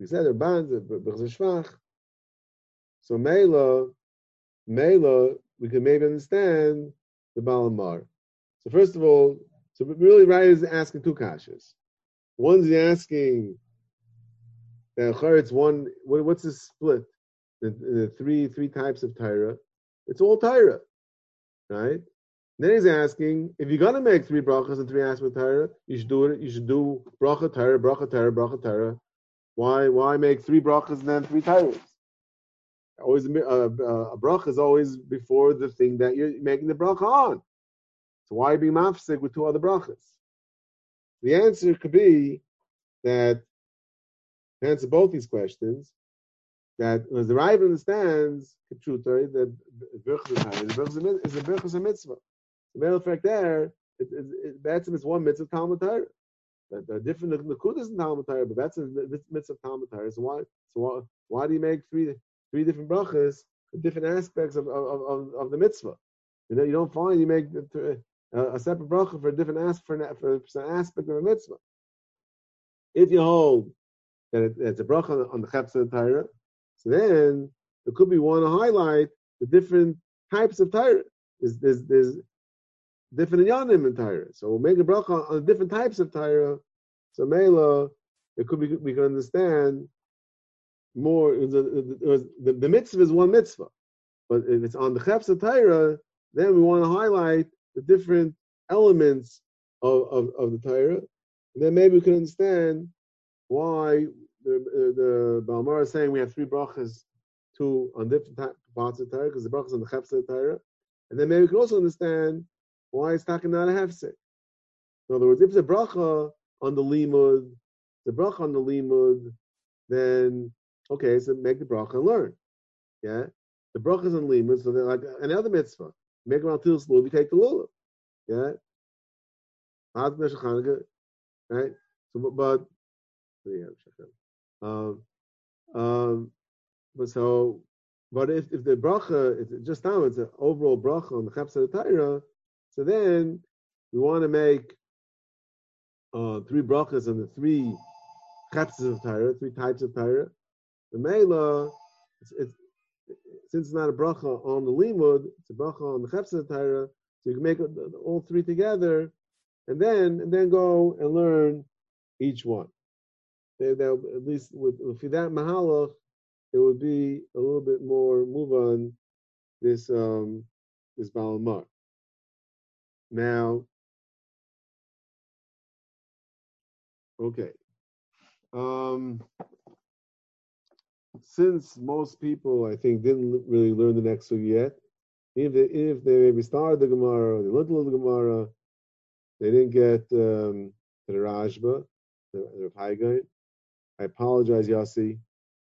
We said the bands of Shvach. So Mela, Mela, we can maybe understand the Balamar. So first of all, so really right is asking two kashas. One's asking that it's one. What, what's the split? The, the, three three types of Torah. It's all Torah, right? Then he's asking, if you're gonna make three brachas and three aspects of you should do it. You should do bracha Torah, bracha Torah, bracha Torah. Why? Why make three brachas and then three Torahs? Always uh, uh, a bracha is always before the thing that you're making the bracha on. So why be mafsik with two other brachas? The answer could be that to answer both these questions, that as the Rav understands Ketruta, that is a birchas mitzvah. The matter of fact, there, it, it, it, Batsim is one mitzvah Talmud Torah. The, the different Nakudas in Talmud Torah, but that's a mitzvah Talmud Torah. So why, so why, why do you make three three different brachas, different aspects of, of, of, of the mitzvah? You know, you don't find you make a, a separate bracha for a different aspect for, for, for an aspect of a mitzvah. If you hold that it, it's a bracha on the chepsa of Torah, so then there could be one to highlight the different types of Torah. There's, there's, there's different yanim in Torah. So we'll make a bracha on different types of Torah. So Mela, it could be we can understand more. It was, it was, the, the, mitzvah is one mitzvah, But if it's on the Chepsa Torah, then we want to highlight the different elements of, of, of the Torah. And then maybe we can understand why the, the Balmar is saying we have three brachas, two on different parts of Torah, because the brachas on the Chepsa Torah. And then maybe we can also understand why is talking not a hefsek. In other words, if it's a bracha on the limud, the bracha on the limud, then okay, so make the bracha and learn. Yeah, the bracha is on limud, so they're like any other mitzvah. Make around til slow, we take the lulav. Yeah, right. So, but, but yeah, um, um, but so, but if, if the bracha, just now it's an overall bracha on the chapsa Torah, so then we want to make uh, three brachas on the three chapsas of Torah, three types of Torah. The Mela, it's, it's, since it's not a bracha on the limud, it's a bracha on the chapsas of Torah, so you can make all three together, and then and then go and learn each one. They, at least with, with that mahalach, it would be a little bit more move on this um, this balamar. Now, okay. Um, since most people, I think, didn't really learn the next yet, if they, if they maybe started the Gemara, they learned a little Gemara, they didn't get um, the Rashba, the, the I apologize, Yossi.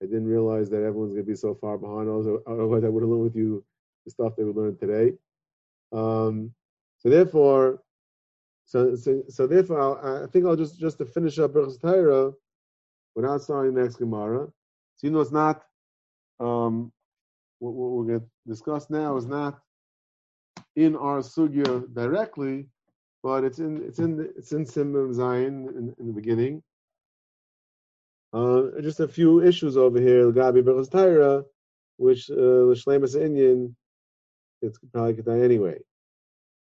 I didn't realize that everyone's going to be so far behind. Otherwise, I would have learned with you the stuff that we learned today. Um, so therefore, so so, so therefore, I'll, i think I'll just just to finish up Berachos Torah without starting the next Gemara. So you know, it's not um, what, what we're going to discuss now is not in our sugya directly, but it's in it's in it's in Simon Zion in, in, the beginning. Uh, just a few issues over here, Gabi Berachos Torah, which uh, L'Shlemas Inyan, it's probably could die anyway.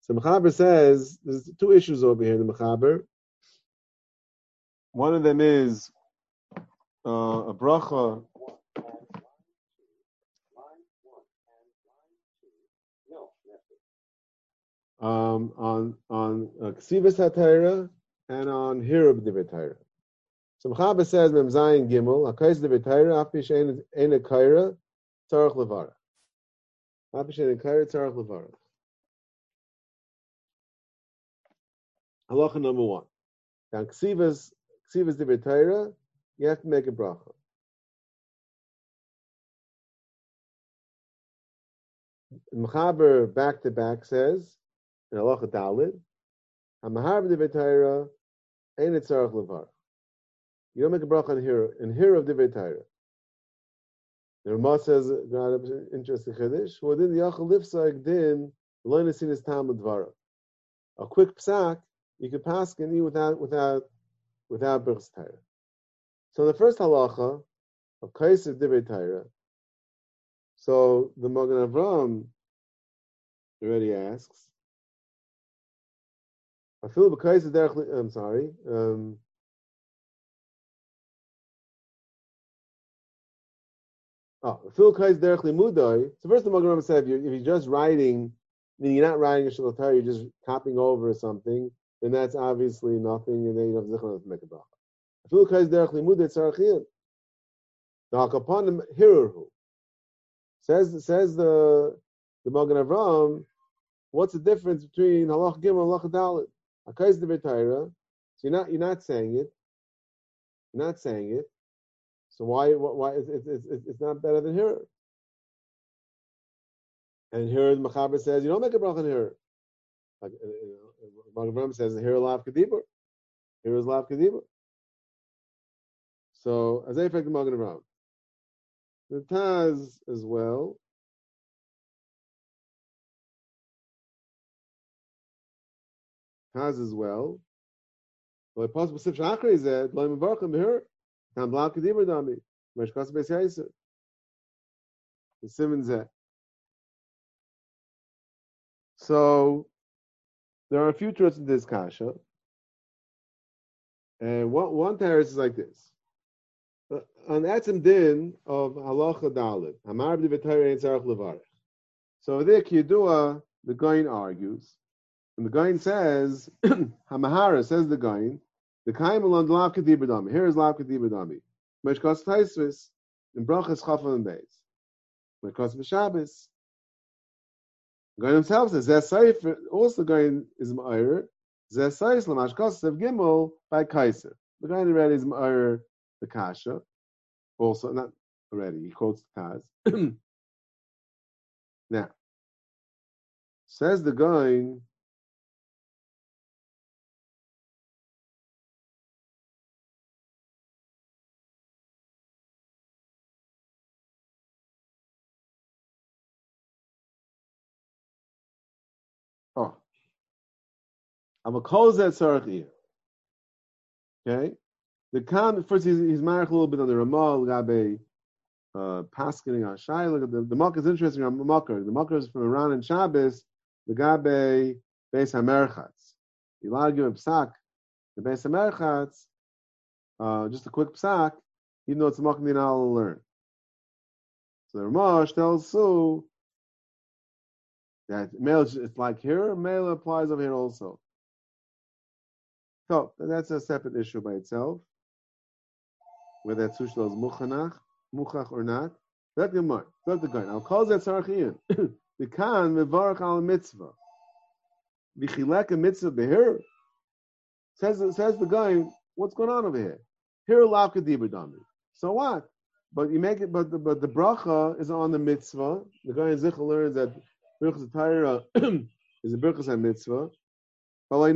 So Mechaber says there's two issues over here in the Mechaber. One of them is uh, a bracha. Um, on on uh, Ksivas uh, and on Hirub Divatira. So Mechaber says Mem Zayin Gimel Akais Divatira Afish Ein Kaira Tzarach Levara. Afish Ein Kaira Tzarach Levara. Halacha number one. Now, ksivas, ksivas de you have to make a bracha. Mechaber back to back says in Halacha Dalid, Hamahar de ain't it tzarach levar. You don't make a bracha in here in here of Torah. The Ramah says, God, interesting chiddush. Within the Yachal Lifsag din, learn to his Dvara. A quick psak you could pass any without without without birchs Torah. So the first halacha of Kaiser Divrei Torah. So the Magen Avram already asks. I feel because I'm sorry. Um, Oh, Phil Kais Derech Limudai. So first the Magen said if you're, if you're just writing, meaning you're not writing a Shulchan you're just copying over something then that's obviously nothing, and then you don't have to make a bracha. Afilu kais derech limud etzarachiyim. Hakapanim hirurhu. Says says the the Magen Avram, what's the difference between halach gimel and halach dalit? Hakais de So you're not you're not saying it. You're not saying it. So why why it's it's it's, it's not better than here? And here the Machaber says you don't make a bracha here. Like, uh, you know, Magen says here lav kadibur. Here is lav kadibur. So as I affect the Magen Avram. The Taz as well. Taz as well. But possible sif shachri is that. Tam lav kadibur dami. Beis. The Simmons that. So there are a few truths in this kasha. And one, one terrace is like this. Uh, on Etzim Din of Halacha Dalit, Ein Tzarech Levarech. So over there, Kiyadua, the Goin argues, and the Goin says, Hamahara says the Goin, the Kaim alon Lav Kadibadami. Here is Lav Kadibadami. Meshkos Taisvis, in Brachas Chafal and Beis. Meshkos B'Shabbos. Goin himself says, Zeh Seif, also Goin is Ma'ir, Zeh Seif, Lamashkos Sev Gimel, by Kaiser. The Goin already is Ma'ir, the Kasha. Also, not already, he quotes the Taz. now, says the Goin, Okay? The kan first he's, he's marked a little bit on the Ramal Gabe uh on Shaila. The, the Makar is interesting on Makar. The Makar is from Iran and Shabbos, the Gabe Beis Hamerchatz. You argue a psak, the Beis Hamerchatz, uh, just a quick psak, even though it's a Makar I'll learn. So the Ramash tells Sue that male it's like here, male applies over here also. So that's a separate issue by itself. Whether that sushla is muchanach, muchach or not. That gemar, that the guy. I'll call that sarchian. The kan mevarach al mitzvah. Vichilek a mitzvah beher. Says says the guy, what's going on over here? Here lavka dibadami. So what? But you make it, but the, but the bracha is on the mitzvah. The guy in Zichel learns that Birchas Torah is a Birchas mitzvah. So the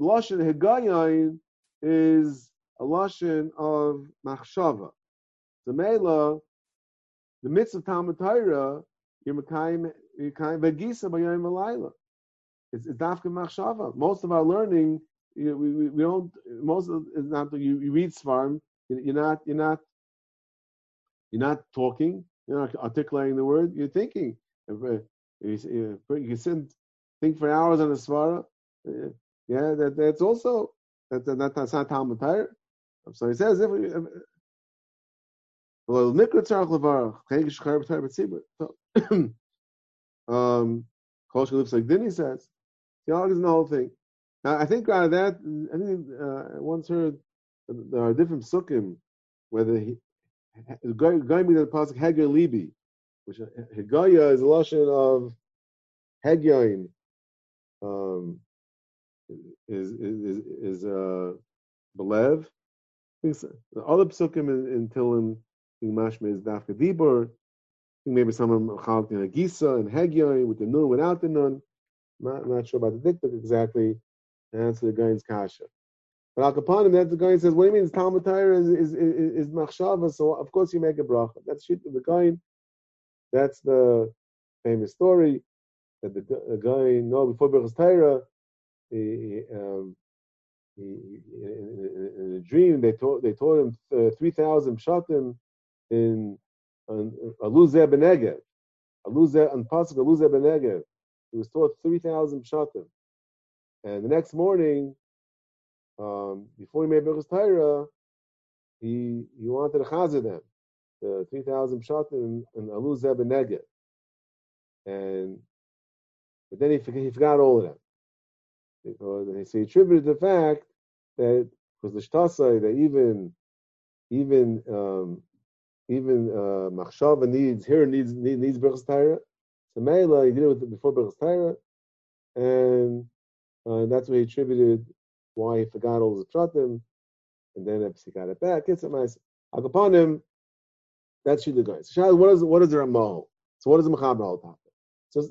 lashon Hegayon is a lashon of machshava. The mela, the mitzvah Talmud Torah, you're Mekayim V'Gisa Bayam Valayla. It's, it's dafka machshava. Most of our learning you know, we, we, we don't most of it's not you, you read svarm you're not you're not you're not talking you're not articulating the word you're thinking. Uh, you, can sit think for hours on a svara uh, yeah that that's also that, that that's not Talmud Torah. So he says if, if um Kol looks like he says he argues the whole thing. Now, I think of that, I think uh, I once heard there are different sukkim whether he going to the pasuk Heger Libi, which Hegaya is a lashon of Hegyain, um, is is is uh, Belev. So. the other psukim in, in think Mashme is Dafka Dibur. I think maybe some of them Chalk in Agisa and Hegyain with the nun without the nun. Not not sure about the diktuk exactly answer the guy's kasha. But Al Kapanim, that the guy who says, what do you mean? Talmud Torah is is is, is machshava, so of course you make a bracha. That's shit of the guy. That's the famous story that the, the guy no before Berachas Torah, he, um, he, in, in, a dream they taught they taught him uh, three thousand pshatim in Aluzeh Benegev, Aluzeh and Pasuk Aluzeh Benegev. He was taught three thousand pshatim. And the next morning, um, before he made Berachas Torah, he he wanted to chazer them, the three thousand pshatim and Alu Zeb and Negev, and but then he forgot, he forgot all of them. Because he attributed the fact that because the shtasai that even even um, even uh, machshava needs here needs needs, needs Berachas Torah. So Meila he did it with, before Berachas Torah, and uh, that's what he attributed why he forgot all the pratim, and then he got it back. It's a nice. him. That's the guy. So what is what is the Ramah? So what is the Mechaber all talk So,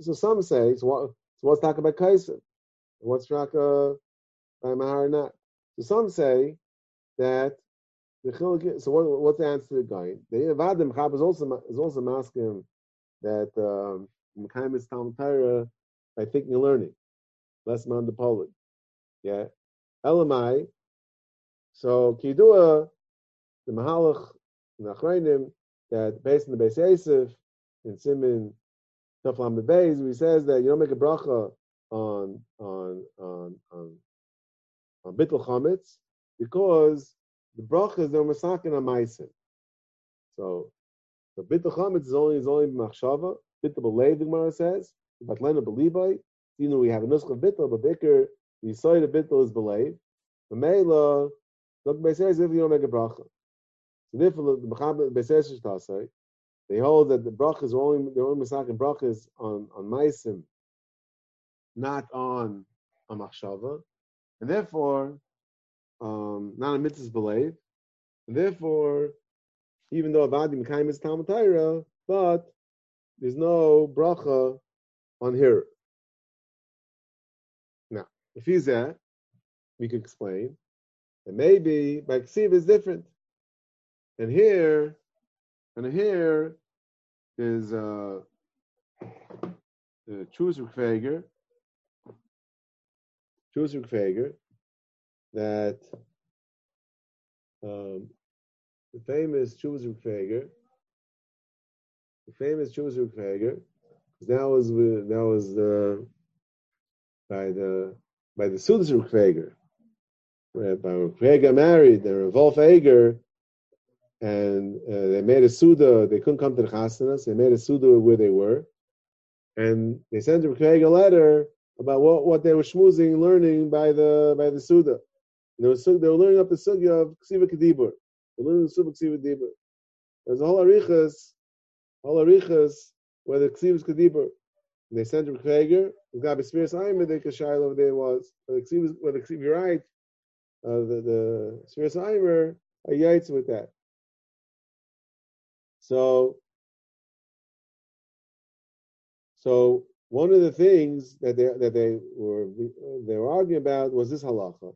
so some say so. What, so what's talking about Kaiser? What's Raka by Mahar not? So some say that the chilik. So what, what's the answer to the guy? The Avadim Chab is also is also asking that um, Mekayim is by thinking and learning less man the Poland. Yeah. Elamai. So Kidua, the Mahalach, Nachrainim, that based on the Beis Yosef, in Simon Taflam Beis, he says that you don't make a bracha on on on on on bittul chametz because the brachas they're masakin on meisim. So the bittul chametz is only is only machshava. Bittul belev the Gemara says, but lena belibay. You know we have a nuskh of bittul, but bicker the side of bittul is belev. The meila look by says if you don't make a bracha. So therefore the mechaber besesh tasay. They hold that the brachas are only they're only masakin brachas on on meisim, not on a machshava, and therefore um, not a mitzvah believe, and therefore even though avadim kaim is talmud but there's no bracha on here. If he's that, we could explain. That maybe by ksiv is different, and here and here is uh, the Chusrukveger, Chusrukveger, that um, the famous Chusrukveger, the famous Chusrukveger, that was that was the by the by the Sudsrukveger. By Rukveger married, the Revolf Eger and uh, they made a suda. They couldn't come to the chasanas. They made a suda where they were, and they sent Craig a letter about what, what they were schmoozing, learning by the by the suda. And they were they were learning up the sugya of ksiva kedibur. They were learning the suda ksiva kedibur. There's a whole arichas, whole arichas where the ksiva kedibur. And they sent Craig. The guy Spirit Simon, the kashayil over there was where the ksiva you're right. Uh, the the Simon are yaitz with that. So, so one of the things that they that they were they were arguing about was this halacha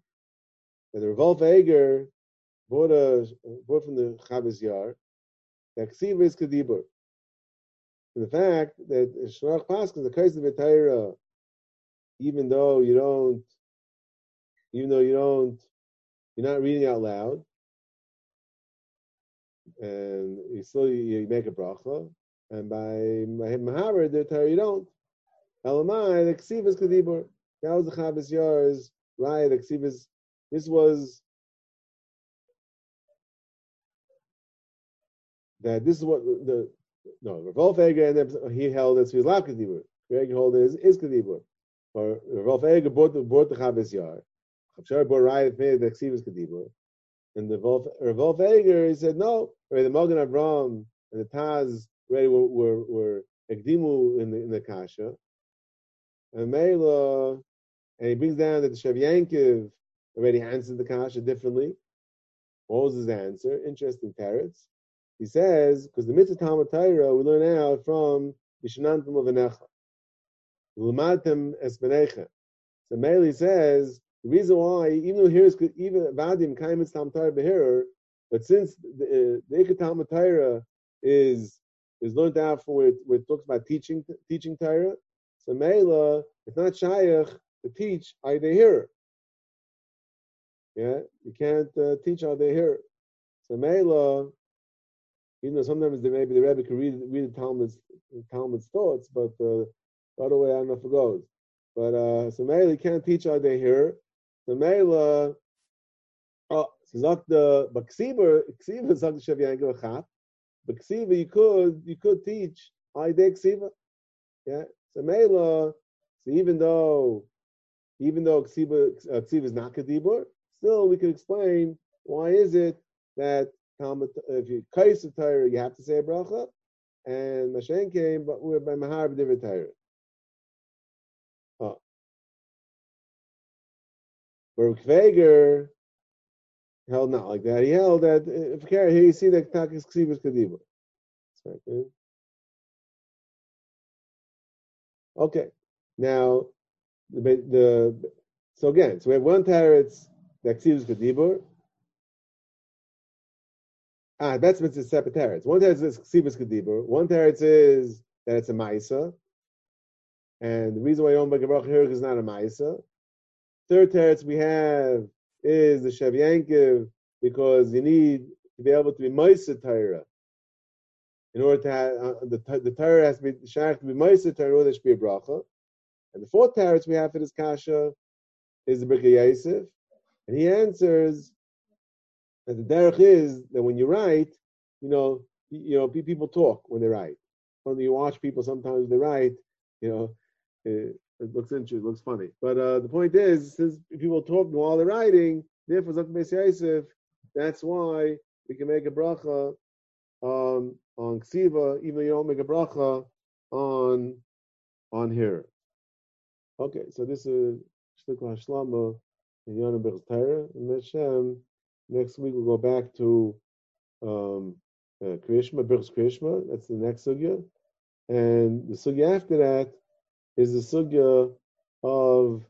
that the Revolve Eger bought a bought from the Chavis Yar that ksiva is kedibur. The fact that Shlach Paskin the of Torah, even though you don't, even though you don't, you're not reading out loud, and you still you make a bracha, and by Mahaber the Torah you don't. Elamai the ksivas kadibur. That was the Chavis Yar's right. The ksivas. This was that. This is what the no Revolf Eger and he held that Sviz Lav kadibur. Greg held is is kadibur. Or Revolf Eger bought the bought the Chavis Yar. Chavshar bought right made the ksivas kadibur. And the Revolf Eger, he said, no, the Mogan Avram and the Taz already were, were, were Ekdimu in the, in the Kasha. And Mela, and he brings down that the Shev Yankiv already answered the Kasha differently. What was his answer? Interesting parrots. He says, because the mitzvah Talmud Torah we learn out from Mishnantim Levanecha. Lumatem Esbenecha. So Meli says, the reason why, even though here is even Vadim Kaimitz Tam Torah but since the uh, the Talmud Torah is is learned out from where where it talks about teaching teaching Torah, so Mela it's not Shaykh to teach Aydei Hearer. Yeah, you can't uh, teach Aydei Hearer. So Mela, you know, sometimes the, maybe the Rebbe can read read the Talmud's Talmud's thoughts, but uh, the other way I don't know if it goes. But uh, so Mela can't teach Aydei Hearer. The Mela, oh, so sagt the but Ksiva, Ksiva sagt the Shev Yankel Achat, but Ksiva you could you could teach Aydei Ksiva, yeah. So Mela, so even though even though Ksiva uh, Ksiva is not Kedibur, still we could explain why is it that Talmud if you kais a Torah you have to say a bracha, and Mashen came but we're by Mahar b'divrei Torah. Oh. Baruch Veger held not like that. He held that uh, if here you see that Takis Ksivas Kadiba. Okay. Now the, the so again, so we have one teretz that Ksivas Kadibur. Ah, that's a separate teretz. One teretz is Ksivas Kadibur. One teretz is that it's a Maisa. And the reason why you don't Yom Bagarach here is not a Maisa. Third teretz we have is the Shev because you need to be able to be Maisa Torah. In order to have uh, the the Torah has to be shaykh to be Maisa Torah, order there should be a bracha. And the fourth teretz we have for this kasha is the Birkei Yosef, And he answers the derech is that when you write, you know, you, know, people talk when they write. When you watch people, sometimes they write, you know, it, it looks interesting, it looks funny. But uh, the point is, since people talk while they're writing, therefore, that's why we can make a bracha um, on ksiva, even though you don't make a bracha on on here. Okay, so this is Shlik Hashlama and Yonah Bech's Torah. And Hashem, next week we'll go back to um, uh, Krishma, Birchas Krishma. That's the next sugya. And the sugya after that is the sugya of